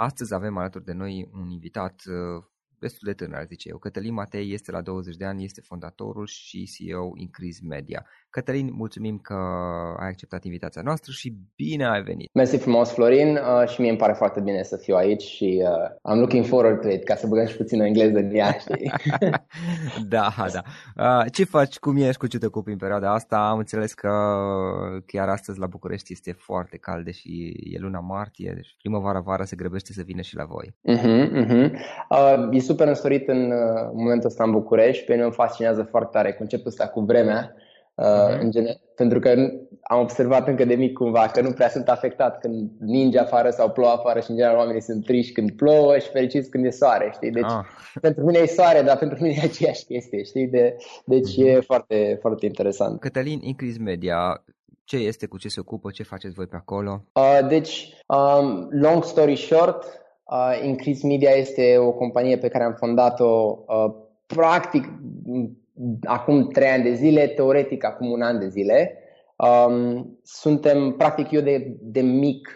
Astăzi avem alături de noi un invitat uh, destul de tânăr, zice eu. Cătălin Matei este la 20 de ani, este fondatorul și CEO Increase Media. Cătălin, mulțumim că ai acceptat invitația noastră și bine ai venit. Mersi frumos, Florin, uh, și mie îmi pare foarte bine să fiu aici și uh, I'm looking forward to it, ca să băgăm și puțin o engleză în ea, știi? da, da. Uh, ce faci, cum ești, cu ce te ocupi în perioada asta? Am înțeles că chiar astăzi la București este foarte cald, deși e luna martie, deci primăvara-vara se grăbește să vină și la voi. Uh-huh, uh-huh. Uh, e super însorit în uh, momentul ăsta în București, pe mine îmi fascinează foarte tare conceptul ăsta cu vremea uh-huh. în general, pentru că am observat încă de mic cumva că nu prea sunt afectat când ninge afară sau plouă afară și în general oamenii sunt triști când plouă și fericiți când e soare, știi? Deci ah. pentru mine e soare, dar pentru mine e aceeași chestie, știi? De, deci uh-huh. e foarte, foarte interesant. Cătălin, Increase Media, ce este, cu ce se ocupă, ce faceți voi pe acolo? Uh, deci, um, long story short, uh, Increase Media este o companie pe care am fondat-o uh, practic acum trei ani de zile, teoretic acum un an de zile. Um, suntem, practic eu de, de mic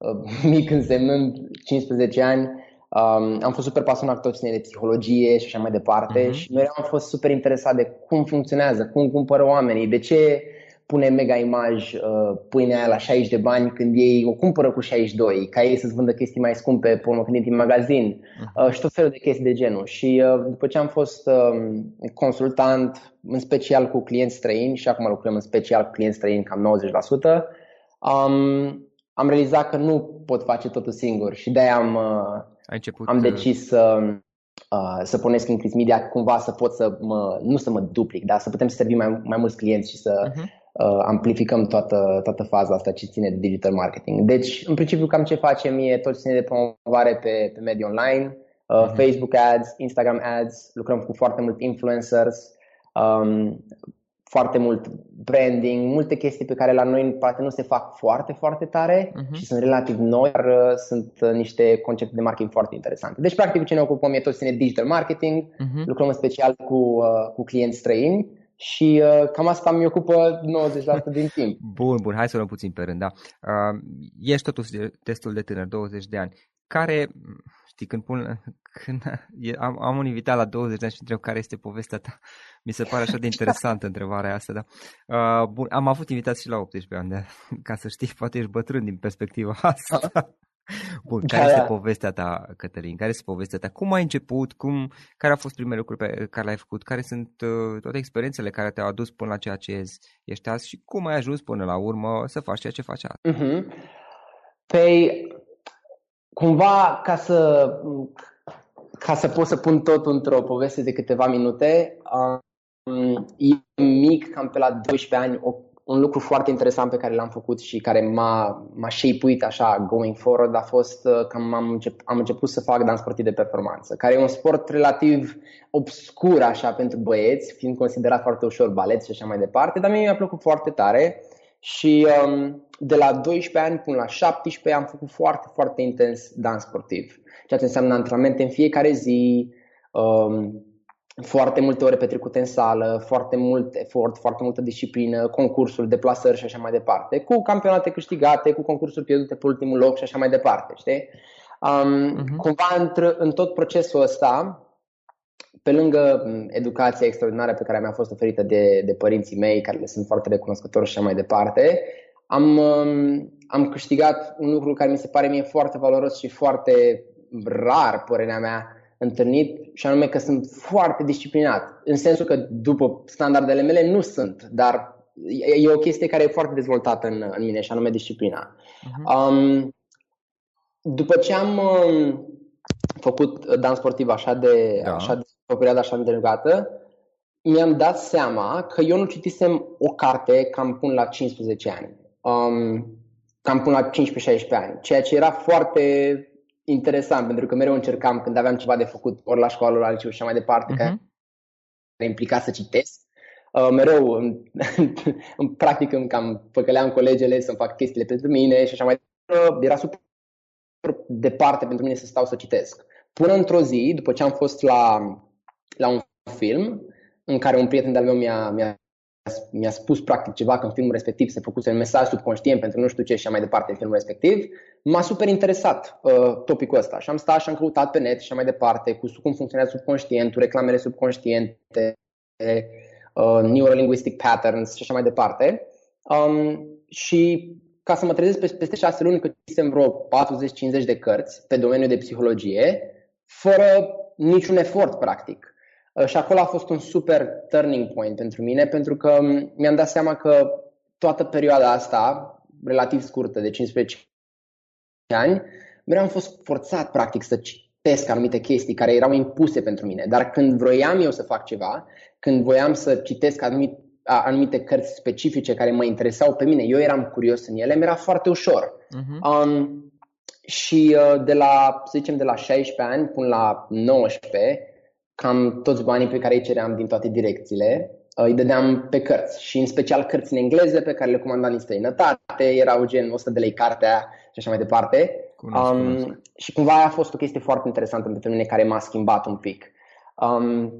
mic însemnând 15 ani, um, am fost super pasionat tot ține de psihologie și așa mai departe uh-huh. și mereu am fost super interesat de cum funcționează, cum cumpără oamenii, de ce pune mega imaj uh, pâinea aia la 60 de bani când ei o cumpără cu 62, ca ei să-ți vândă chestii mai scumpe pe urmă când intri în magazin uh, și tot felul de chestii de genul. Și uh, după ce am fost uh, consultant, în special cu clienți străini și acum lucrăm în special cu clienți străini cam 90%, um, am realizat că nu pot face totul singur și de-aia am, uh, început, am uh, decis să, uh, să pornesc în Chris Media cumva să pot să mă, nu să mă duplic, dar să putem să servim mai, mai mulți clienți și să uh-huh. Uh, amplificăm toată, toată faza asta ce ține de digital marketing. Deci, în principiu, cam ce facem e tot ce ține de promovare pe, pe medii online, uh, uh-huh. Facebook ads, Instagram ads, lucrăm cu foarte mult influencers, um, foarte mult branding, multe chestii pe care la noi poate nu se fac foarte, foarte tare uh-huh. și sunt relativ noi, dar uh, sunt uh, niște concepte de marketing foarte interesante. Deci, practic, ce ne ocupăm e tot ține digital marketing, uh-huh. lucrăm în special cu, uh, cu clienți străini și uh, cam asta mi ocupă 90% din timp. Bun, bun, hai să luăm puțin pe rând, da. Uh, ești totuși destul de tânăr, 20 de ani. Care, știi, când pun, când am, am un invitat la 20 de ani și întreb care este povestea ta, mi se pare așa de interesantă întrebarea asta, da. Uh, bun, am avut invitați și la 18 ani, de, ca să știi, poate ești bătrân din perspectiva asta. Bun, care da, este da. povestea ta, Cătălin? Care este povestea ta? Cum ai început? Cum, care au fost primele lucruri pe care le-ai făcut? Care sunt uh, toate experiențele care te-au adus până la ceea ce ești azi și cum ai ajuns până la urmă să faci ceea ce faci azi? Uh-huh. Păi, cumva, ca să, ca să pot să pun tot într-o poveste de câteva minute, um, e mic, cam pe la 12 ani, o, un lucru foarte interesant pe care l-am făcut și care m-a, m-a shape așa going forward a fost uh, că am, încep, am început să fac dans sportiv de performanță, care e un sport relativ obscur așa pentru băieți, fiind considerat foarte ușor balet și așa mai departe, dar mie mi-a plăcut foarte tare și um, de la 12 ani până la 17 am făcut foarte, foarte intens dans sportiv. Ceea ce înseamnă antrenamente în fiecare zi, um, foarte multe ore petrecute în sală, foarte mult efort, foarte multă disciplină, concursuri, deplasări și așa mai departe, cu campionate câștigate, cu concursuri pierdute pe ultimul loc și așa mai departe, știi? Um, uh-huh. Cumva în, în tot procesul ăsta, pe lângă educația extraordinară pe care mi-a fost oferită de, de părinții mei, care le sunt foarte recunoscători și așa mai departe, am, um, am câștigat un lucru care mi se pare mie foarte valoros și foarte rar, părerea mea, întâlnit, și anume că sunt foarte disciplinat. În sensul că după standardele mele nu sunt, dar e, e o chestie care e foarte dezvoltată în, în mine, și anume disciplina. Uh-huh. Um, după ce am um, făcut dans sportiv așa de, da. așa de o perioadă așa îndelungată, mi-am dat seama că eu nu citisem o carte cam până la 15 ani. Um, cam până la 15-16 ani, ceea ce era foarte interesant, pentru că mereu încercam când aveam ceva de făcut, ori la școală, ori la liceu și așa mai departe, uh-huh. care implica să citesc. Uh, mereu, în, în practic, îmi cam păcăleam colegele să-mi fac chestiile pentru mine și așa mai departe. Era super departe pentru mine să stau să citesc. Până într-o zi, după ce am fost la la un film în care un prieten de-al meu mi-a, mi-a, mi-a spus practic ceva că în filmul respectiv se făcuse un mesaj subconștient pentru nu știu ce și așa mai departe în filmul respectiv, m-a super interesat uh, topicul ăsta și am stat și am căutat pe net și așa mai departe cu cum funcționează subconștientul, reclamele subconștiente, uh, neurolinguistic patterns și așa mai departe. Um, și ca să mă trezesc peste șase luni că citisem vreo 40-50 de cărți pe domeniul de psihologie, fără niciun efort, practic. Uh, și acolo a fost un super turning point pentru mine, pentru că mi-am dat seama că toată perioada asta, relativ scurtă, de 15 ani, mereu am fost forțat, practic, să citesc anumite chestii care erau impuse pentru mine. Dar când vroiam eu să fac ceva, când voiam să citesc anumite, anumite cărți specifice care mă interesau pe mine, eu eram curios în ele, mi-era foarte ușor. Uh-huh. Um, și uh, de la, să zicem, de la 16 ani până la 19, cam toți banii pe care îi ceream din toate direcțiile, uh, îi dădeam pe cărți și în special cărți în engleză pe care le comandam din străinătate, erau gen 100 de lei cartea și așa mai departe. Cunosc, um, cunosc. Și cumva a fost o chestie foarte interesantă pentru mine care m-a schimbat un pic. Um,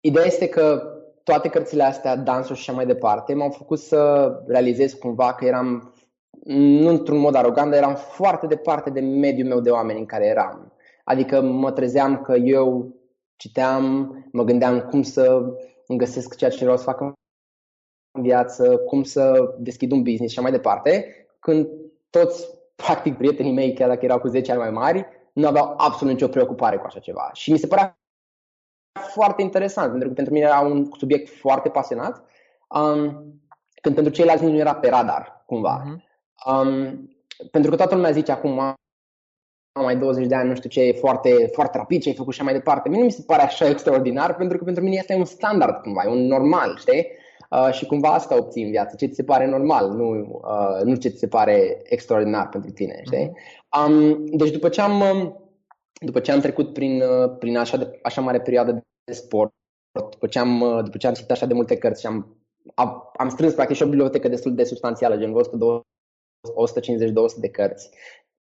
ideea este că toate cărțile astea, dansul și așa mai departe, m-au făcut să realizez cumva că eram nu într-un mod arogant, dar eram foarte departe de mediul meu de oameni în care eram. Adică mă trezeam că eu citeam, mă gândeam cum să îmi găsesc ceea ce vreau să fac în viață, cum să deschid un business și așa mai departe, când toți, practic, prietenii mei, chiar dacă erau cu 10 ani mai mari, nu aveau absolut nicio preocupare cu așa ceva. Și mi se părea foarte interesant, pentru că pentru mine era un subiect foarte pasionat, um, când pentru ceilalți nu era pe radar, cumva. Uh-huh. Um, pentru că toată lumea zice acum, am mai 20 de ani, nu știu ce, e foarte, foarte rapid ce ai făcut și mai departe. Mie nu mi se pare așa extraordinar, pentru că pentru mine este un standard cumva, e un normal, știi? Uh, și cumva asta obții în viață, ce ți se pare normal, nu, uh, nu ce ți se pare extraordinar pentru tine, știi? Uh-huh. Um, deci după ce am, um, după ce am trecut prin, uh, prin așa, de, așa mare perioadă de sport, după ce am, uh, după ce am citit așa de multe cărți și am, am, am strâns practic și o bibliotecă destul de substanțială, gen 150-200 de cărți,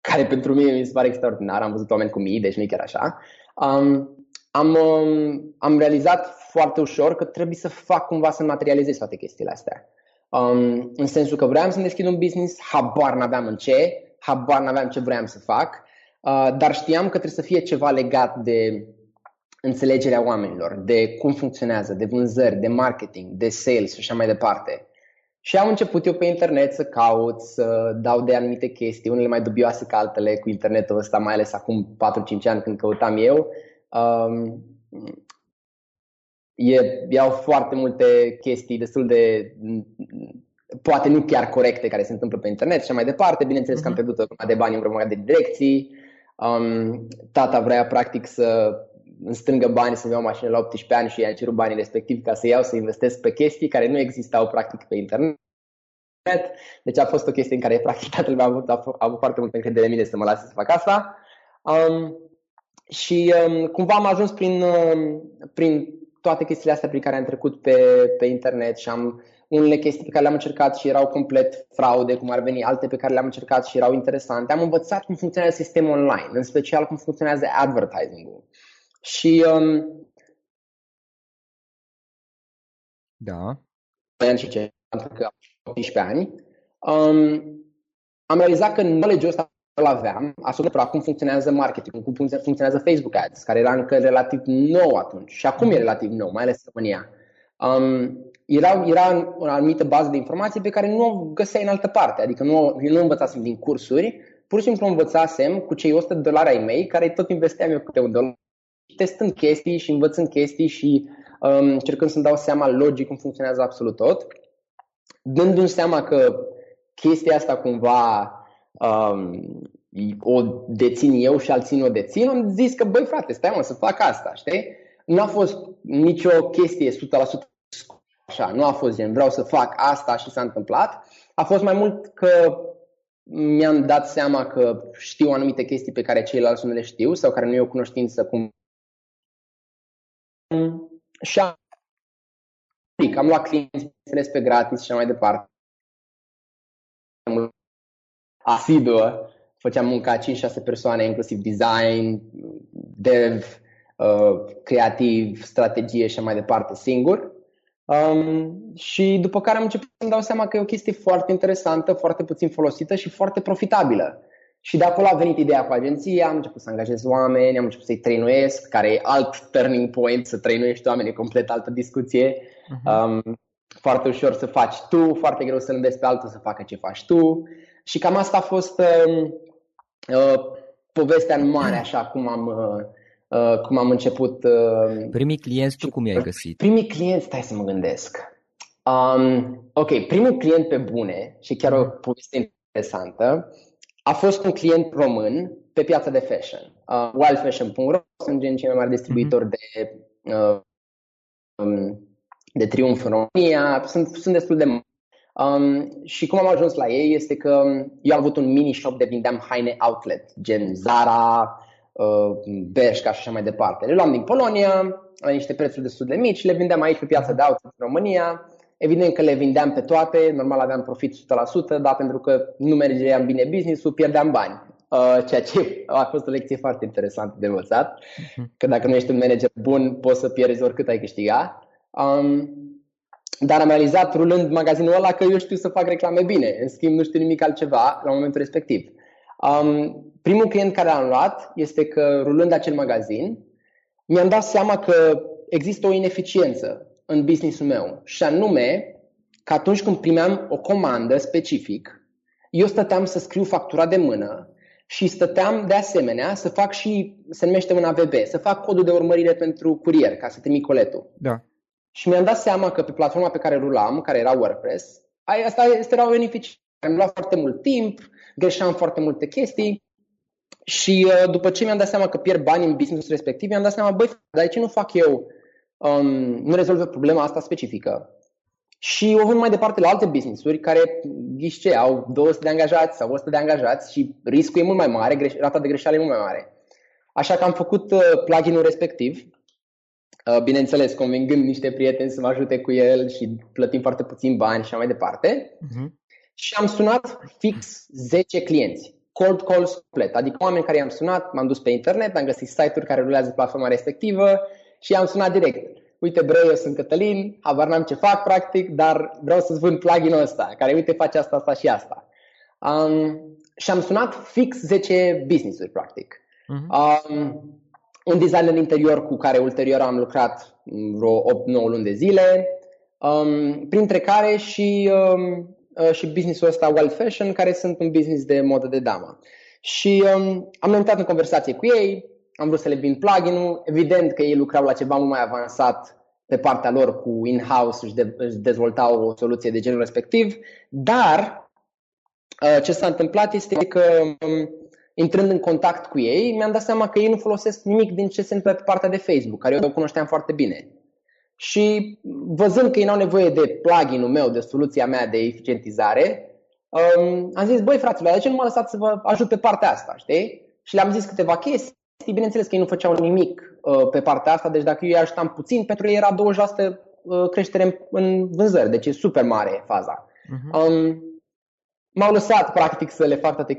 care pentru mine mi se pare extraordinar, am văzut oameni cu mii, deci nu e chiar așa. Um, am, um, am realizat foarte ușor că trebuie să fac cumva să materializez toate chestiile astea. Um, în sensul că vreau să-mi deschid un business, habar n-aveam în ce, habar n-aveam ce vreau să fac, uh, dar știam că trebuie să fie ceva legat de înțelegerea oamenilor, de cum funcționează, de vânzări, de marketing, de sales și așa mai departe. Și am început eu pe internet să caut, să dau de anumite chestii, unele mai dubioase ca altele cu internetul ăsta, mai ales acum 4-5 ani când căutam eu. Um, e, iau foarte multe chestii destul de poate nu chiar corecte care se întâmplă pe internet și mai departe. Bineînțeles uh-huh. că am mhm. pierdut o de bani în vreo de direcții. Um, tata vrea practic să îmi strângă bani să-mi iau mașină la 18 ani și i-am cerut banii respectiv ca să iau, să investesc pe chestii care nu existau practic pe internet. Deci a fost o chestie în care practic tatăl meu a avut, a avut foarte multă încredere în mine să mă lase să fac asta. Um, și um, cumva am ajuns prin, um, prin toate chestiile astea prin care am trecut pe, pe internet și am unele chestii pe care le-am încercat și erau complet fraude, cum ar veni, alte pe care le-am încercat și erau interesante. Am învățat cum funcționează sistemul online, în special cum funcționează advertising-ul. Și um, da. și ce, pentru că am 18 ani, um, am realizat că knowledge-ul ăsta îl aveam asupra cum funcționează marketing, cum funcționează Facebook Ads, care era încă relativ nou atunci și acum e relativ nou, mai ales în România. Um, era, era o anumită bază de informații pe care nu o găseai în altă parte, adică nu, eu nu învățasem din cursuri, pur și simplu învățasem cu cei 100 de dolari ai mei, care tot investeam eu câte un dolar testând chestii și învățând chestii și um, încercând să-mi dau seama logic cum funcționează absolut tot, dându-mi seama că chestia asta cumva um, o dețin eu și alții nu o dețin, am zis că, băi frate, stai mă să fac asta, știi? Nu a fost nicio chestie 100% așa, nu a fost gen vreau să fac asta și s-a întâmplat, a fost mai mult că mi-am dat seama că știu anumite chestii pe care ceilalți nu le știu sau care nu e o cunoștință cum și am, am luat clienți pe gratis și mai departe. Asiduă, făceam munca 5-6 persoane, inclusiv design, dev, uh, creativ, strategie și mai departe, singur. Um, și după care am început să-mi dau seama că e o chestie foarte interesantă, foarte puțin folosită și foarte profitabilă. Și de acolo a venit ideea cu agenția, am început să angajez oameni, am început să-i trăinuiesc, care e alt turning point, să trăinuiești oameni, e complet altă discuție. Uh-huh. Um, foarte ușor să faci tu, foarte greu să înveți pe altul să facă ce faci tu. Și cam asta a fost uh, uh, povestea în mare, așa cum am, uh, uh, cum am început. Uh, primii clienți tu cum i-ai găsit? Primii clienți, stai să mă gândesc. Um, ok, primul client pe bune și chiar o poveste interesantă a fost un client român pe piața de fashion. Uh, wildfashion.ro sunt gen cei mai mari distribuitori mm-hmm. de, uh, um, de triumf în România, sunt, sunt destul de mari. Um, și cum am ajuns la ei este că eu am avut un mini shop de vindeam haine outlet, gen Zara, uh, Bershka și așa mai departe. Le luam din Polonia, la niște prețuri destul de mici, le vindeam aici pe piața de outlet în România Evident că le vindeam pe toate, normal aveam profit 100%, dar pentru că nu mergeam bine business-ul, pierdeam bani. Uh, ceea ce a fost o lecție foarte interesantă de învățat, mhm. că dacă nu ești un manager bun, poți să pierzi oricât ai câștiga. Um, dar am realizat rulând magazinul ăla că eu știu să fac reclame bine, în schimb nu știu nimic altceva la momentul respectiv. Um, primul client care l-am luat este că rulând acel magazin, mi-am dat seama că există o ineficiență în businessul meu și anume că atunci când primeam o comandă specific, eu stăteam să scriu factura de mână și stăteam de asemenea să fac și, se numește un AVB, să fac codul de urmărire pentru curier, ca să trimit coletul. Da. Și mi-am dat seama că pe platforma pe care rulam, care era WordPress, asta este era o beneficiu. Am luat foarte mult timp, greșeam foarte multe chestii și uh, după ce mi-am dat seama că pierd bani în business respectiv, mi-am dat seama, băi, dar de ce nu fac eu, um, nu rezolvă problema asta specifică? Și o vând mai departe la alte business-uri care, ghiște, au 200 de angajați sau 100 de angajați și riscul e mult mai mare, rata de greșeală e mult mai mare. Așa că am făcut uh, plugin-ul respectiv, uh, bineînțeles, convingând niște prieteni să mă ajute cu el și plătim foarte puțin bani și așa mai departe. Uh-huh. Și am sunat fix 10 clienți, cold calls complet, adică oameni care i-am sunat, m-am dus pe internet, am găsit site-uri care rulează platforma respectivă și i-am sunat direct uite bre, eu sunt Cătălin, habar n-am ce fac practic, dar vreau să-ți vând plugin-ul ăsta, care uite face asta, asta și asta. Um, și am sunat fix 10 business-uri practic. Uh-huh. Um, un designer interior cu care ulterior am lucrat vreo 8-9 luni de zile, um, printre care și, um, uh, și businessul ăsta Wild Fashion, care sunt un business de modă de damă. Și um, am intrat în conversație cu ei, am vrut să le vin plugin-ul. Evident că ei lucrau la ceva mult mai avansat pe partea lor cu in-house, își, de, își dezvoltau o soluție de genul respectiv, dar uh, ce s-a întâmplat este că um, intrând în contact cu ei, mi-am dat seama că ei nu folosesc nimic din ce se întâmplă pe partea de Facebook, care eu o cunoșteam foarte bine. Și văzând că ei n-au nevoie de plugin-ul meu, de soluția mea de eficientizare, um, am zis, băi fraților, de ce nu mă lăsați să vă ajut pe partea asta, știi? Și le-am zis câteva chestii bineînțeles că ei nu făceau nimic uh, pe partea asta, deci dacă eu îi ajutam puțin, pentru ei era 20% uh, creștere în vânzări, deci e super mare faza. Uh-huh. Um, m-au lăsat practic să le fac toate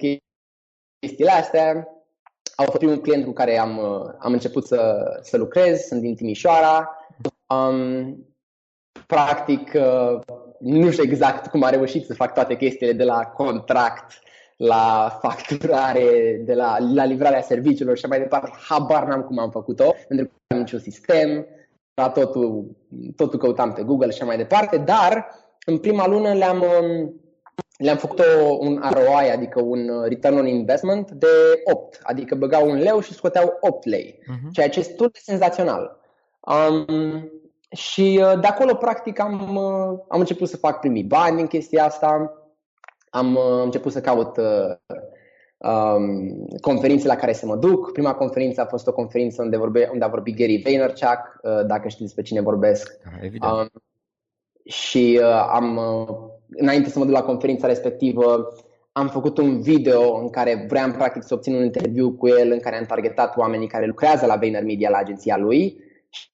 chestiile astea. Au fost primul client cu care am, uh, am început să, să lucrez, sunt din Timișoara. Um, practic, uh, nu știu exact cum a reușit să fac toate chestiile de la contract la facturare, de la, la livrarea serviciilor și mai departe, habar n-am cum am făcut-o, pentru că nu am niciun sistem, la totul, totul căutam pe Google și mai departe, dar în prima lună le-am, um, le-am făcut o, un ROI, adică un return on investment de 8, adică băgau un leu și scoteau 8 lei, uh-huh. ceea ce este de senzațional. Um, și uh, de acolo, practic, am, uh, am început să fac primii bani în chestia asta am uh, început să caut uh, um, conferințe la care să mă duc. Prima conferință a fost o conferință unde, vorbe, unde a vorbit Gary Vaynerchuk, uh, dacă știți despre cine vorbesc. Ah, evident. Um, și uh, am, uh, înainte să mă duc la conferința respectivă, am făcut un video în care vreau practic să obțin un interviu cu el în care am targetat oamenii care lucrează la VaynerMedia, la agenția lui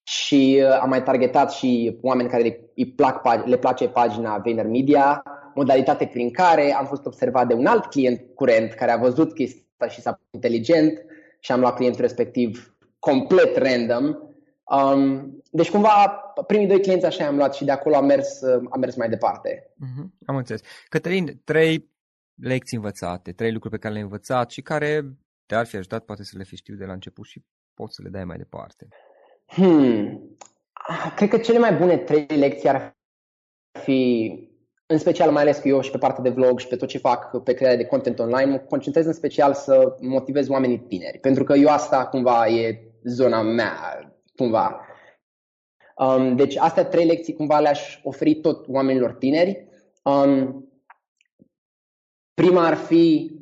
și uh, am mai targetat și oameni care îi plac, le place pagina VaynerMedia modalitate prin care am fost observat de un alt client curent care a văzut chestia asta și s-a inteligent și am luat clientul respectiv complet random. Um, deci cumva primii doi clienți așa am luat și de acolo am mers, am mers mai departe. Uh-huh, am înțeles. Cătălin, trei lecții învățate, trei lucruri pe care le-ai învățat și care te-ar fi ajutat poate să le fi știut de la început și poți să le dai mai departe. Hmm. Cred că cele mai bune trei lecții ar fi în special mai ales că eu și pe partea de vlog și pe tot ce fac pe crearea de content online, mă concentrez în special să motivez oamenii tineri, pentru că eu asta cumva e zona mea, cumva. Um, deci astea trei lecții cumva le-aș oferi tot oamenilor tineri. Um, prima ar fi,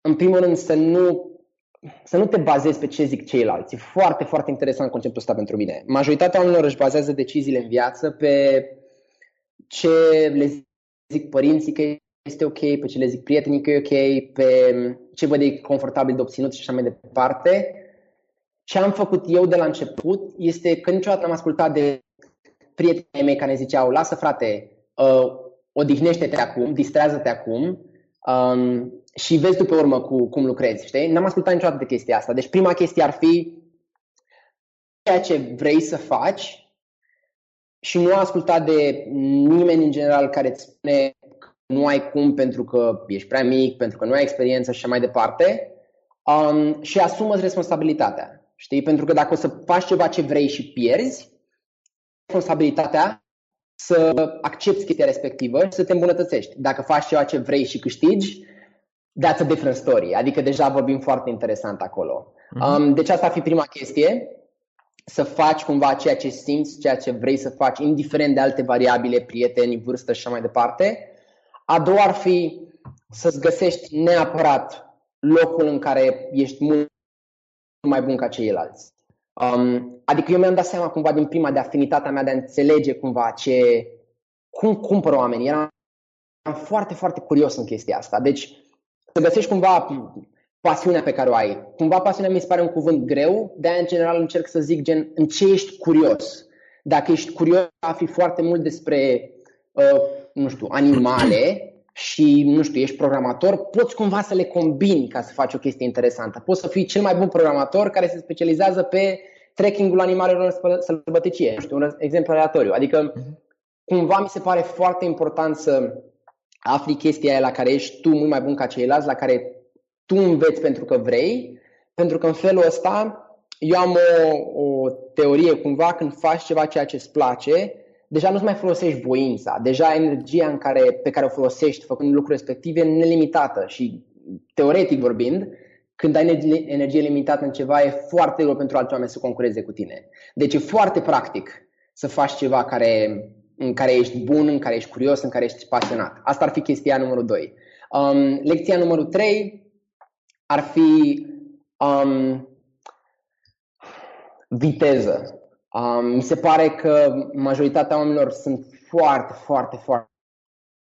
în primul rând, să nu să nu te bazezi pe ce zic ceilalți. E foarte, foarte interesant conceptul ăsta pentru mine. Majoritatea oamenilor își bazează deciziile în viață pe ce le zic părinții că este ok, pe ce le zic prietenii că e ok, pe ce văd e confortabil de obținut și așa mai departe. Ce am făcut eu de la început este că niciodată n-am ascultat de prietenii mei care ne ziceau lasă frate, uh, odihnește-te acum, distrează-te acum um, și vezi tu pe urmă cu cum lucrezi, știi? N-am ascultat niciodată de chestia asta. Deci prima chestie ar fi ceea ce vrei să faci și nu asculta de nimeni în general care îți spune că nu ai cum pentru că ești prea mic, pentru că nu ai experiență și așa mai departe um, și asumă responsabilitatea. Știi? Pentru că dacă o să faci ceva ce vrei și pierzi, responsabilitatea să accepti chestia respectivă și să te îmbunătățești. Dacă faci ceva ce vrei și câștigi, that's a different story. Adică deja vorbim foarte interesant acolo. Uh-huh. Um, deci asta ar fi prima chestie, să faci cumva ceea ce simți, ceea ce vrei să faci, indiferent de alte variabile, prieteni, vârstă și așa mai departe. A doua ar fi să-ți găsești neapărat locul în care ești mult mai bun ca ceilalți. Um, adică eu mi-am dat seama cumva din prima de afinitatea mea de a înțelege cumva ce, cum cumpără oamenii. Eram foarte, foarte curios în chestia asta. Deci să găsești cumva pasiunea pe care o ai. Cumva pasiunea mi se pare un cuvânt greu, de aia în general încerc să zic gen în ce ești curios. Dacă ești curios, a fi foarte mult despre, uh, nu știu, animale și, nu știu, ești programator, poți cumva să le combini ca să faci o chestie interesantă. Poți să fii cel mai bun programator care se specializează pe tracking-ul animalelor în sălbăticie. Nu știu, un exemplu aleatoriu. Adică, cumva mi se pare foarte important să afli chestia aia la care ești tu mult mai bun ca ceilalți, la care tu înveți pentru că vrei, pentru că în felul ăsta eu am o, o teorie cumva când faci ceva ceea ce îți place, deja nu-ți mai folosești voința, deja energia în care, pe care o folosești făcând lucruri respective e nelimitată și teoretic vorbind, când ai energie limitată în ceva, e foarte greu pentru alți oameni să concureze cu tine. Deci e foarte practic să faci ceva care, în care ești bun, în care ești curios, în care ești pasionat. Asta ar fi chestia numărul 2. Um, lecția numărul 3 ar fi um, viteză. Um, mi se pare că majoritatea oamenilor sunt foarte, foarte, foarte,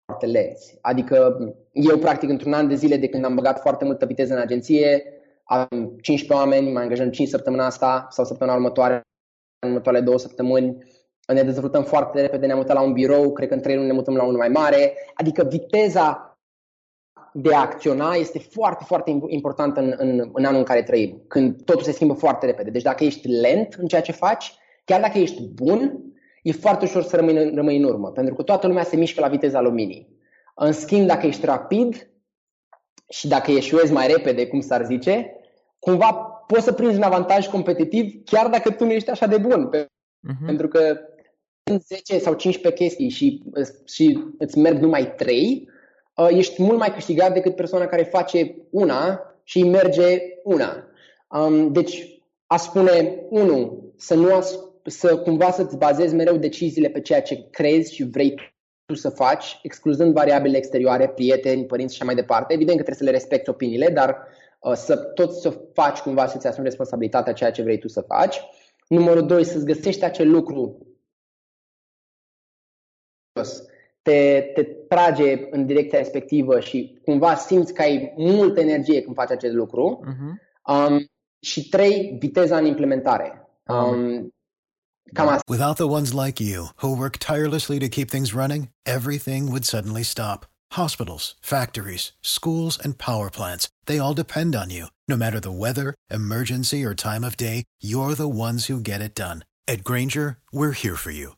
foarte lenți. Adică eu, practic, într-un an de zile de când am băgat foarte multă viteză în agenție, am 15 oameni, mai angajăm 5 săptămâna asta sau săptămâna următoare, în următoarele două săptămâni. Ne dezvoltăm foarte repede, ne-am mutat la un birou, cred că în 3 luni ne mutăm la unul mai mare. Adică viteza de a acționa este foarte, foarte important în, în, în anul în care trăim, când totul se schimbă foarte repede. Deci dacă ești lent în ceea ce faci, chiar dacă ești bun, e foarte ușor să rămâi, rămâi în urmă, pentru că toată lumea se mișcă la viteza luminii. În schimb, dacă ești rapid și dacă eșuezi mai repede, cum s-ar zice, cumva poți să prinzi un avantaj competitiv chiar dacă tu nu ești așa de bun. Uh-huh. Pentru că în 10 sau 15 chestii și, și îți merg numai 3, Uh, ești mult mai câștigat decât persoana care face una și merge una. Um, deci, a spune, unu, să nu as- să cumva să-ți bazezi mereu deciziile pe ceea ce crezi și vrei tu să faci, excluzând variabile exterioare, prieteni, părinți și așa mai departe. Evident că trebuie să le respecti opiniile, dar uh, să tot să faci cumva să-ți asumi responsabilitatea ceea ce vrei tu să faci. Numărul doi, să-ți găsești acel lucru te, te trage în direcția respectivă și cumva simți că ai multă energie când faci acest lucru. Uh-huh. Um, și trei, viteza în implementare. Um, cam asta. Without the ones like you, who work tirelessly to keep things running, everything would suddenly stop. Hospitals, factories, schools, and power plants, they all depend on you. No matter the weather, emergency, or time of day, you're the ones who get it done. At Granger, we're here for you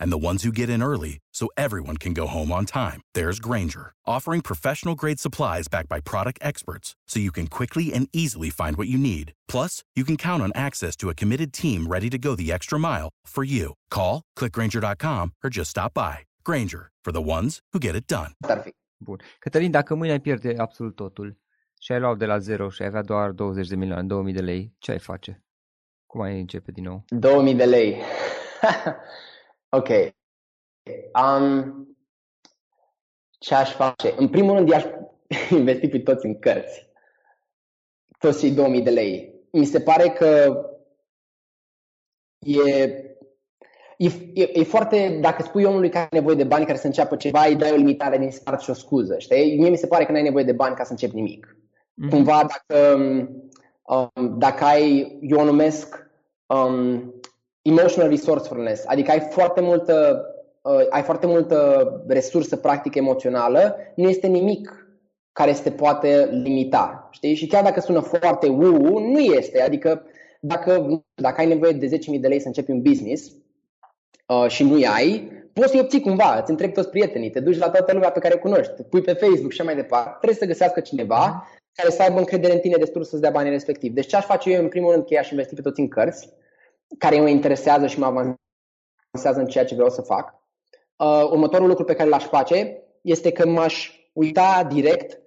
and the ones who get in early so everyone can go home on time, there's Granger, offering professional grade supplies backed by product experts so you can quickly and easily find what you need. Plus, you can count on access to a committed team ready to go the extra mile for you. Call, clickgranger.com, or just stop by. Granger, for the ones who get it done. Bun. Cătălin, dacă mâine ai pierde absolut totul și ai luat de la zero și ai avea doar 20 de milioane, 2000 de lei, ce ai face? Cum ai începe din nou? 2000 de lei. ok. Um, ce aș face? În primul rând, i-aș investi pe toți în cărți. Toți cei 2000 de lei. Mi se pare că e, e, e, e foarte, dacă spui omului care are nevoie de bani care să înceapă ceva, îi dai o limitare din start și o scuză, știi? Mie mi se pare că nu ai nevoie de bani ca să începi nimic. Mm-hmm. Cumva dacă um, dacă ai, eu o numesc um, emotional resourcefulness, adică ai foarte multă uh, ai foarte multă resursă practică emoțională, nu este nimic care se poate limita. Știi? Și chiar dacă sună foarte uu, nu este. Adică dacă, dacă ai nevoie de 10.000 de lei să începi un business uh, și nu ai, poți să-i obții cumva, îți întrebi toți prietenii, te duci la toată lumea pe care o cunoști, pui pe Facebook și mai departe. Trebuie să găsească cineva care să aibă încredere în tine destul să-ți dea banii respectiv. Deci ce aș face eu în primul rând că i-aș investi pe toți în cărți, care mă interesează și mă avansează în ceea ce vreau să fac. Uh, următorul lucru pe care l-aș face este că m-aș uita direct,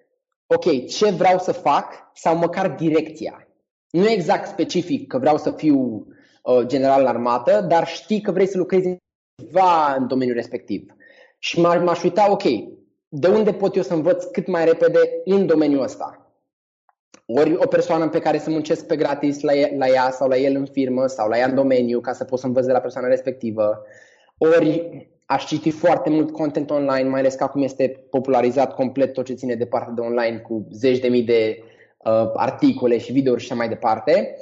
ok, ce vreau să fac sau măcar direcția. Nu exact specific că vreau să fiu uh, general în armată, dar știi că vrei să lucrezi ceva în domeniul respectiv. Și m-aș uita, ok, de unde pot eu să învăț cât mai repede în domeniul ăsta? Ori o persoană pe care să muncesc pe gratis la ea, la ea sau la el în firmă sau la ea în domeniu ca să pot să învăț de la persoana respectivă, ori aș citi foarte mult content online, mai ales că acum este popularizat complet tot ce ține de partea de online cu zeci de mii de uh, articole și videouri și așa mai departe.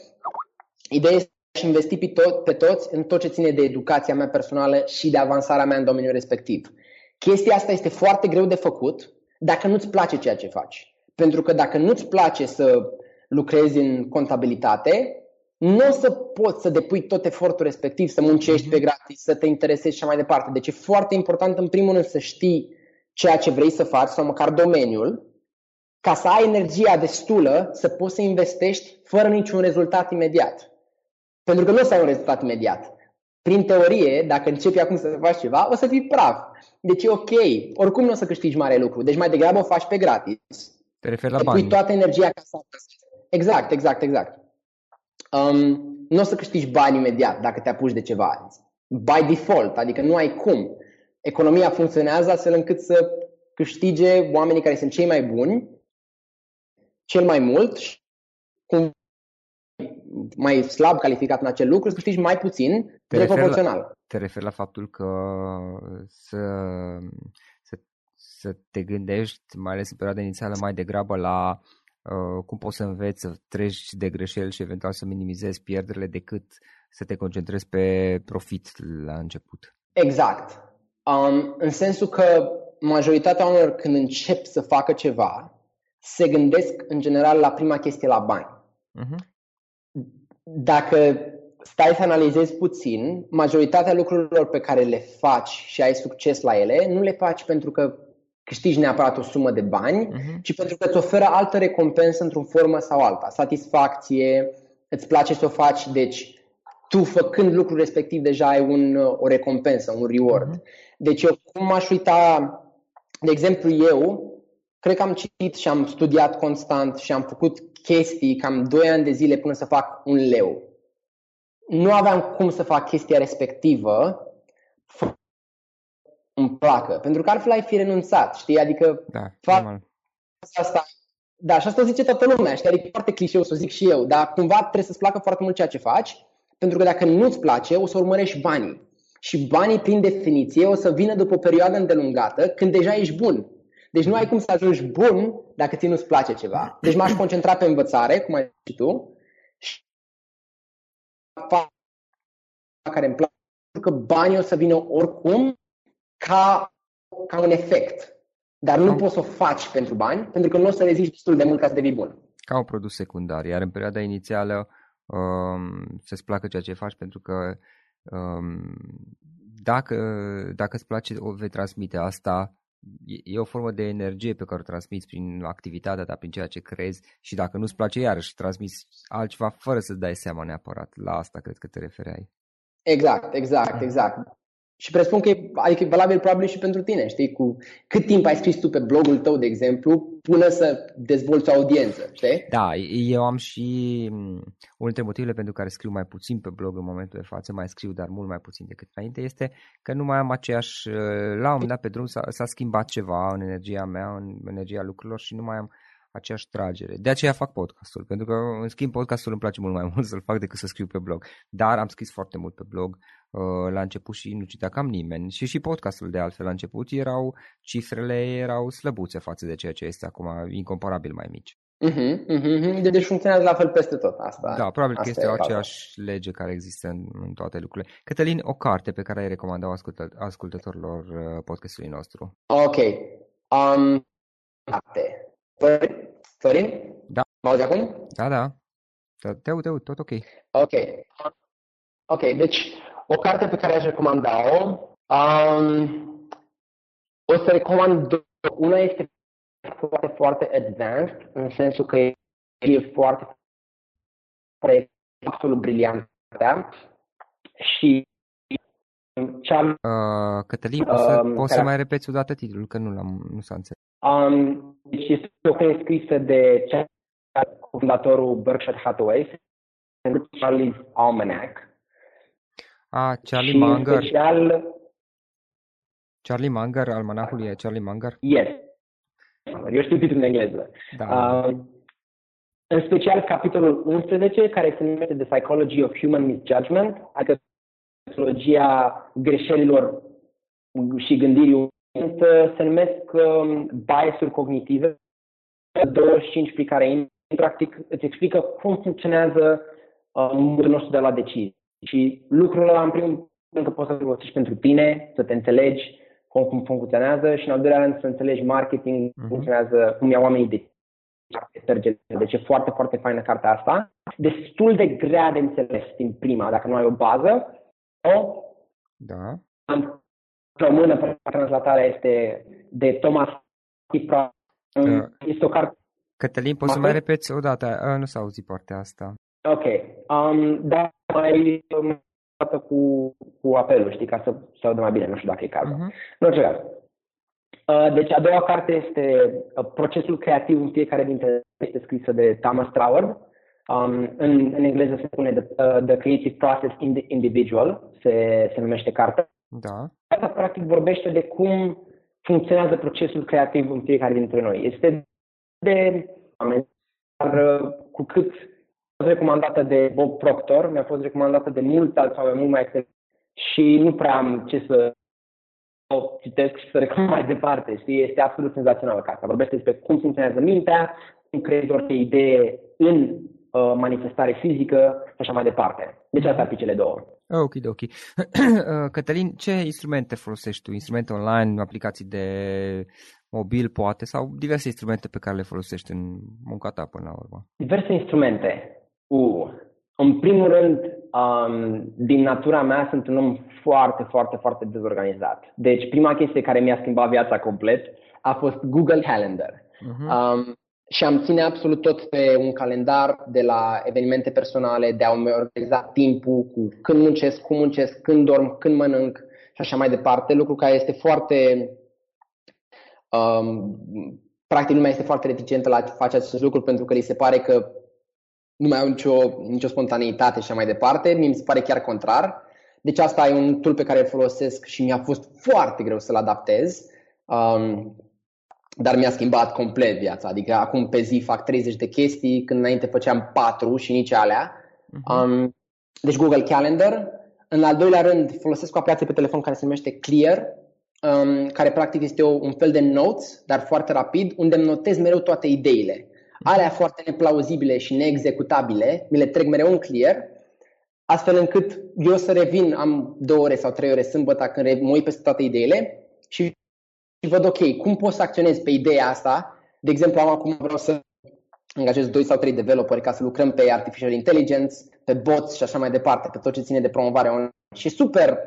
Ideea este să investi pe, tot, pe toți în tot ce ține de educația mea personală și de avansarea mea în domeniul respectiv. Chestia asta este foarte greu de făcut dacă nu-ți place ceea ce faci. Pentru că dacă nu-ți place să lucrezi în contabilitate, nu o să poți să depui tot efortul respectiv, să muncești pe gratis, să te interesezi și mai departe. Deci e foarte important în primul rând să știi ceea ce vrei să faci sau măcar domeniul, ca să ai energia destulă să poți să investești fără niciun rezultat imediat. Pentru că nu o să ai un rezultat imediat. Prin teorie, dacă începi acum să faci ceva, o să fii praf. Deci e ok. Oricum nu o să câștigi mare lucru. Deci mai degrabă o faci pe gratis te referi la bani. Pui toată energia ca să Exact, exact, exact. Um, nu o să câștigi bani imediat dacă te apuci de ceva. By default, adică nu ai cum. Economia funcționează astfel încât să câștige oamenii care sunt cei mai buni, cel mai mult și cum mai slab calificat în acel lucru, să câștigi mai puțin, te proporțional. La, te referi la faptul că să să te gândești, mai ales în perioada inițială, mai degrabă la uh, cum poți să înveți să treci de greșeli și eventual să minimizezi pierderile decât să te concentrezi pe profit la început. Exact. Um, în sensul că majoritatea oamenilor când încep să facă ceva, se gândesc în general la prima chestie, la bani. Uh-huh. Dacă stai să analizezi puțin, majoritatea lucrurilor pe care le faci și ai succes la ele, nu le faci pentru că câștigi neapărat o sumă de bani, uh-huh. ci pentru că îți oferă altă recompensă într-o formă sau alta. Satisfacție, îți place să o faci, deci tu făcând lucrul respectiv deja ai un, o recompensă, un reward. Uh-huh. Deci eu cum aș uita, de exemplu eu, cred că am citit și am studiat constant și am făcut chestii cam 2 ani de zile până să fac un leu. Nu aveam cum să fac chestia respectivă îmi placă. Pentru că altfel ai fi renunțat, știi? Adică da, fac asta. Da, și asta o zice toată lumea, știi? Adică e foarte clișeu să o zic și eu, dar cumva trebuie să-ți placă foarte mult ceea ce faci, pentru că dacă nu-ți place, o să urmărești banii. Și banii, prin definiție, o să vină după o perioadă îndelungată, când deja ești bun. Deci nu ai cum să ajungi bun dacă ți nu-ți place ceva. Deci m-aș concentra pe învățare, cum ai zis tu, și care îmi place, pentru că banii o să vină oricum ca, ca un efect. Dar nu poți să o faci pentru bani, pentru că nu o să reziști destul de mult ca să devii bun. Ca un produs secundar. Iar în perioada inițială um, să-ți placă ceea ce faci, pentru că um, dacă, dacă îți place, o vei transmite asta. E, e o formă de energie pe care o transmiți prin activitatea ta, prin ceea ce crezi și dacă nu-ți place, iarăși transmiți altceva fără să dai seama neapărat. La asta cred că te refereai. Exact, exact, exact. Și presupun că e, adică e valabil probabil și pentru tine, știi? Cu cât timp ai scris tu pe blogul tău, de exemplu, până să dezvolți o audiență, știi? Da, eu am și unul dintre motivele pentru care scriu mai puțin pe blog în momentul de față, mai scriu, dar mult mai puțin decât înainte, este că nu mai am aceeași, la un moment dat pe drum s-a, s-a schimbat ceva în energia mea, în energia lucrurilor și nu mai am aceeași tragere. De aceea fac podcastul, pentru că, în schimb, podcastul îmi place mult mai mult să-l fac decât să scriu pe blog. Dar am scris foarte mult pe blog uh, la început și nu citea cam nimeni. Și și podcastul, de altfel, la început erau, cifrele erau slăbuțe față de ceea ce este acum, incomparabil mai mici. Uh-huh, uh-huh. Deci funcționează la fel peste tot asta. Da, probabil asta că este aceeași lege care există în, în toate lucrurile. Cătălin, o carte pe care ai recomandat ascultă, ascultătorilor uh, podcastului nostru. Ok. Um, carte. Florin? Da. Mă auzi acum? Da, da. Te aud, te aud, tot ok. Ok. Ok, deci o carte pe care aș recomanda-o, um, o să recomand două. Una este foarte, foarte advanced, în sensul că e foarte, foarte absolut briliantă și cea... Uh, Cătălin, poți să, uh, poți să mai repeți o dată titlul, că nu, l-am, nu s-a înțeles. Um, deci este o carte scrisă de fondatorul Berkshire Hathaway, Charlie's Almanac. Ah, Charlie Munger. Special... Charlie Munger, almanacul e Charlie Munger? Yes. Eu știu titlul în engleză. Da. Uh, în special capitolul 11, care se numește The Psychology of Human Misjudgment, adică psihologia greșelilor și gândirii se numesc um, biasuri cognitive, 25 pe care practic îți explică cum funcționează uh, modul nostru de la decizii. Și lucrul ăla, în primul rând, că poți să-l folosești pentru tine, să te înțelegi cum, cum funcționează și, în al doilea rând, să înțelegi marketing, uh-huh. funcționează, cum iau oamenii de deci e foarte, foarte faină cartea asta. Destul de grea de înțeles din prima, dacă nu ai o bază. O, da. În română, translatarea este de Thomas Kipra. Uh, este o carte Cătălin, poți să mai repeți o dată? Uh, nu s-a auzit partea asta. Ok. Um, da, mai dată cu, cu apelul, știi, ca să se audă mai bine, nu știu dacă e cazul. Uh-huh. În orice caz. Uh, deci a doua carte este uh, Procesul creativ în fiecare dintre este scrisă de Thomas Trauer. Um, în, în engleză se spune the, uh, the Creative Process in the Individual, se, se numește cartea. Da. Asta practic vorbește de cum funcționează procesul creativ în fiecare dintre noi. Este de dar uh, cu cât a fost recomandată de Bob Proctor, mi-a fost recomandată de mulți alți oameni mult mai excelent și nu prea am ce să o citesc și să recomand mai departe. Știi? Este absolut senzațională cartea. Vorbește despre cum funcționează mintea, cum creezi orice idee în uh, manifestare fizică și așa mai departe. Deci asta ar fi cele două. Ok, ok. Cătălin, ce instrumente folosești tu? Instrumente online, aplicații de mobil poate sau diverse instrumente pe care le folosești în munca ta până la urmă? Diverse instrumente. Uh. În primul rând, um, din natura mea sunt un om foarte, foarte, foarte dezorganizat. Deci prima chestie care mi-a schimbat viața complet a fost Google Calendar. Uh-huh. Um, și am ține absolut tot pe un calendar de la evenimente personale, de a-mi organiza timpul cu când muncesc, cum muncesc, când dorm, când mănânc și așa mai departe, lucru care este foarte Um, practic lumea este foarte reticentă la a face acest lucru pentru că li se pare că nu mai au nicio, nicio spontaneitate și așa mai departe. Mie mi se pare chiar contrar. Deci asta e un tool pe care îl folosesc și mi-a fost foarte greu să-l adaptez. Um, dar mi-a schimbat complet viața. Adică acum pe zi fac 30 de chestii, când înainte făceam 4 și nici alea. Uh-huh. Um, deci Google Calendar. În al doilea rând folosesc o aplicație pe telefon care se numește Clear, um, care practic este o, un fel de notes, dar foarte rapid, unde îmi notez mereu toate ideile. Alea foarte neplauzibile și neexecutabile, mi le trec mereu în clear, astfel încât eu să revin, am două ore sau trei ore sâmbătă când mă uit peste toate ideile și, și văd, ok, cum pot să acționez pe ideea asta? De exemplu, am acum vreau să angajez doi sau trei developeri ca să lucrăm pe artificial intelligence, pe bots și așa mai departe, pe tot ce ține de promovare online. Și super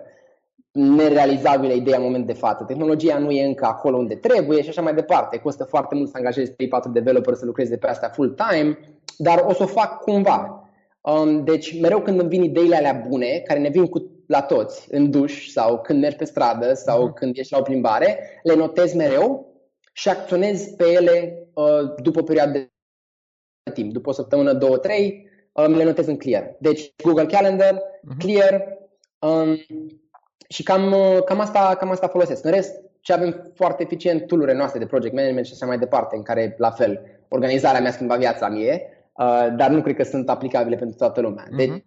nerealizabilă ideea în moment de față. Tehnologia nu e încă acolo unde trebuie și așa mai departe. Costă foarte mult să angajezi 3-4 developeri să lucreze pe asta full-time, dar o să o fac cumva. Um, deci mereu când îmi vin ideile alea bune, care ne vin cu, la toți, în duș sau când mergi pe stradă sau mm-hmm. când ești la o plimbare, le notez mereu și acționez pe ele uh, după o perioadă de timp. După o săptămână, două, trei, uh, le notez în Clear. Deci Google Calendar, mm-hmm. Clear, um, și cam, cam, asta, cam asta folosesc. În rest, ce avem foarte eficient tool noastre de project management și așa mai departe, în care, la fel, organizarea mi-a schimbat viața mie, uh, dar nu cred că sunt aplicabile pentru toată lumea. Uh-huh.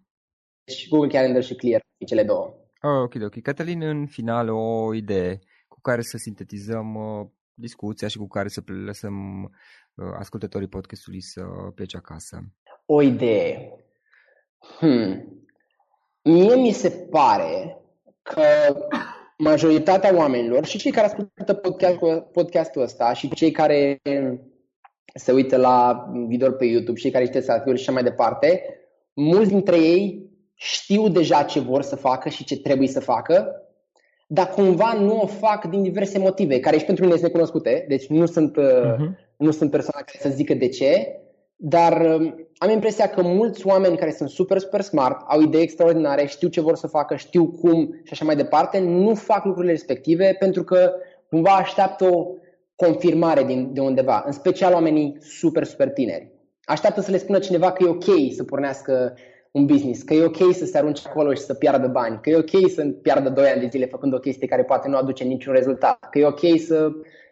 Deci, Google Calendar și Clear, cele două. Oh, ok, ok. Cătălin, în final, o idee cu care să sintetizăm uh, discuția și cu care să lăsăm ascultătorii podcastului să plece acasă? O idee. Hmm. Mie mi se pare că majoritatea oamenilor și cei care ascultă podcastul, podcastul ăsta și cei care se uită la video pe YouTube, cei care citesc articole și așa mai departe, mulți dintre ei știu deja ce vor să facă și ce trebuie să facă, dar cumva nu o fac din diverse motive, care și pentru mine sunt necunoscute, deci nu sunt, uh-huh. nu sunt persoane care să zică de ce, dar um, am impresia că mulți oameni care sunt super, super smart, au idei extraordinare, știu ce vor să facă, știu cum și așa mai departe, nu fac lucrurile respective pentru că cumva așteaptă o confirmare din, de undeva, în special oamenii super, super tineri. Așteaptă să le spună cineva că e ok să pornească un business, că e ok să se arunce acolo și să piardă bani, că e ok să piardă 2 ani de zile făcând o chestie care poate nu aduce niciun rezultat, că e ok să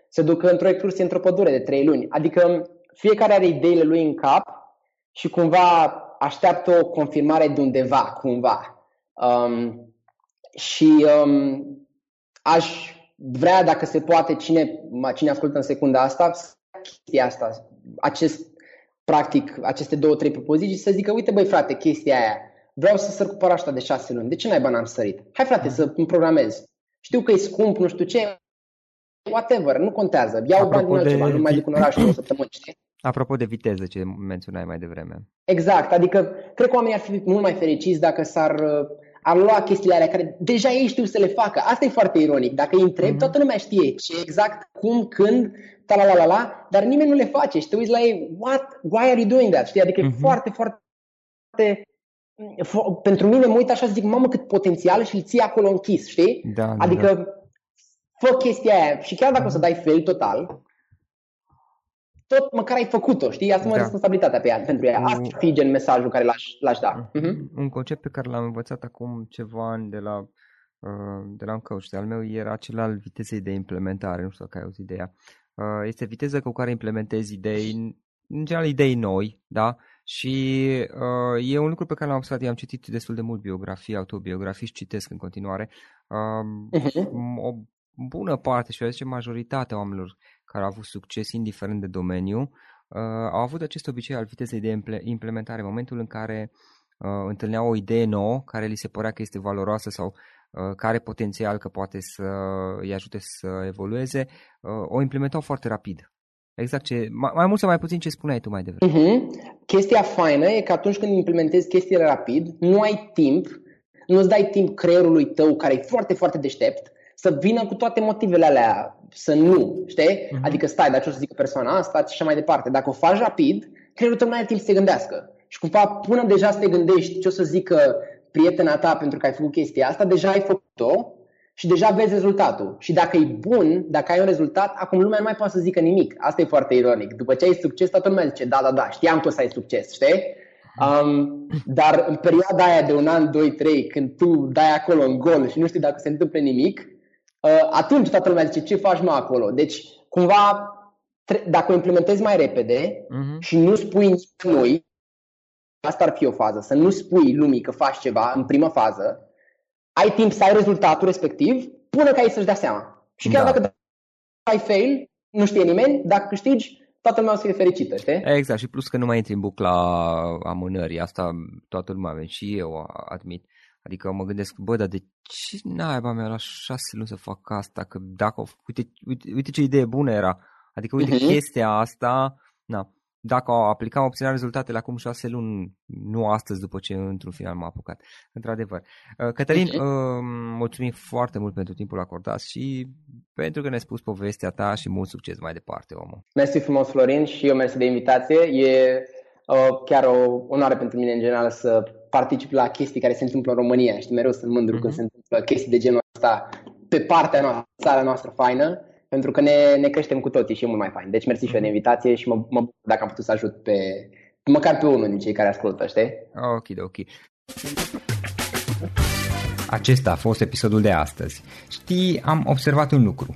se ducă într-o excursie într-o pădure de 3 luni. Adică fiecare are ideile lui în cap și cumva așteaptă o confirmare de undeva, cumva. Um, și um, aș vrea, dacă se poate, cine, cine ascultă în secunda asta, chestia asta, acest, practic, aceste două, trei propoziții, să zică, uite băi frate, chestia aia, vreau să săr cu parașta de șase luni, de ce n-ai n-am sărit? Hai frate să îmi programez. Știu că e scump, nu știu ce, whatever, nu contează. Iau bani din altceva, nu mai duc în oraș o săptămână, știi? Apropo de viteză ce menționai mai devreme. Exact, adică cred că oamenii ar fi mult mai fericiți dacă s-ar ar lua chestiile alea care deja ei știu să le facă. Asta e foarte ironic. Dacă îi întrebi, mm-hmm. toată lumea știe ce exact, cum, când, ta la la la la, dar nimeni nu le face și te uiți la ei, what, why are you doing that? Știi? Adică mm-hmm. e mhm. foarte, foarte pentru mine mă uit așa și zic, mamă cât potențial și îl ții acolo închis, știi? Da, da, adică da. fă chestia aia și chiar dacă mm-hmm. o să dai fail total, tot măcar ai făcut-o, știi? Asumă da. responsabilitatea pe ea, pentru ea. Asta ar fi gen mesajul care l-aș, l-aș da. Uh-huh. Un concept pe care l-am învățat acum ceva ani de la, uh, de la un coach al meu era acela al vitezei de implementare, nu știu dacă ai auzit ideea. Uh, este viteza cu care implementezi idei, în general idei noi, da? Și uh, e un lucru pe care l-am observat, eu am citit destul de mult biografii, autobiografii și citesc în continuare. Uh, uh-huh. O bună parte, și eu zice majoritatea oamenilor care au avut succes indiferent de domeniu, uh, au avut acest obicei al vitezei de implementare. În momentul în care uh, întâlneau o idee nouă care li se părea că este valoroasă sau uh, care potențial că poate să îi ajute să evolueze, uh, o implementau foarte rapid. Exact ce, mai, mai mult sau mai puțin ce spuneai tu mai devreme. Uh-huh. Chestia faină e că atunci când implementezi chestiile rapid, nu ai timp, nu-ți dai timp creierului tău care e foarte, foarte deștept să vină cu toate motivele alea, să nu, știi? Uh-huh. Adică stai, dar ce o să zică persoana asta și așa mai departe. Dacă o faci rapid, creierul tău nu are timp să se gândească. Și cumva până deja să te gândești ce o să zică prietena ta pentru că ai făcut chestia asta, deja ai făcut-o și deja vezi rezultatul. Și dacă e bun, dacă ai un rezultat, acum lumea nu mai poate să zică nimic. Asta e foarte ironic. După ce ai succes, toată lumea zice, da, da, da, știam că o să ai succes, știi? Um, dar în perioada aia de un an, doi, trei, când tu dai acolo în gol și nu știi dacă se întâmplă nimic, Uh, atunci toată lumea zice ce faci mă acolo. Deci, cumva, dacă o implementezi mai repede uh-huh. și nu spui noi, asta ar fi o fază, să nu spui lumii că faci ceva în prima fază, ai timp să ai rezultatul respectiv până ca ei să-și dea seama. Și chiar da. dacă ai fail, nu știe nimeni, dacă câștigi, toată lumea o să fie fericită, știi? Exact, și plus că nu mai intri în bucla amânării, asta toată lumea, și eu admit. Adică mă gândesc, bă, dar de ce naiba mea la șase luni să fac asta? Că dacă, uite, uite, uite ce idee bună era. Adică uite uh-huh. chestia asta, na, dacă aplicam obținerea rezultatele acum șase luni, nu astăzi după ce într-un final m-a apucat. Într-adevăr. Uh, Cătălin, uh-huh. uh, mulțumim foarte mult pentru timpul acordat și pentru că ne-ai spus povestea ta și mult succes mai departe, omul. Mersi frumos, Florin, și eu mersi de invitație. E uh, chiar o onoare pentru mine în general să particip la chestii care se întâmplă în România. Știi, mereu sunt mândru mm-hmm. când mhm. se întâmplă chestii de genul ăsta pe partea noastră, țara noastră faină, pentru că ne, ne creștem cu toții și e mult mai fain. Deci mersi mm-hmm. și eu de mhm. invitație și mă, mă dacă am putut să ajut pe măcar pe unul din cei care ascultă, știi? Ok, ok. Acesta a fost episodul de astăzi. Știi, am observat un lucru.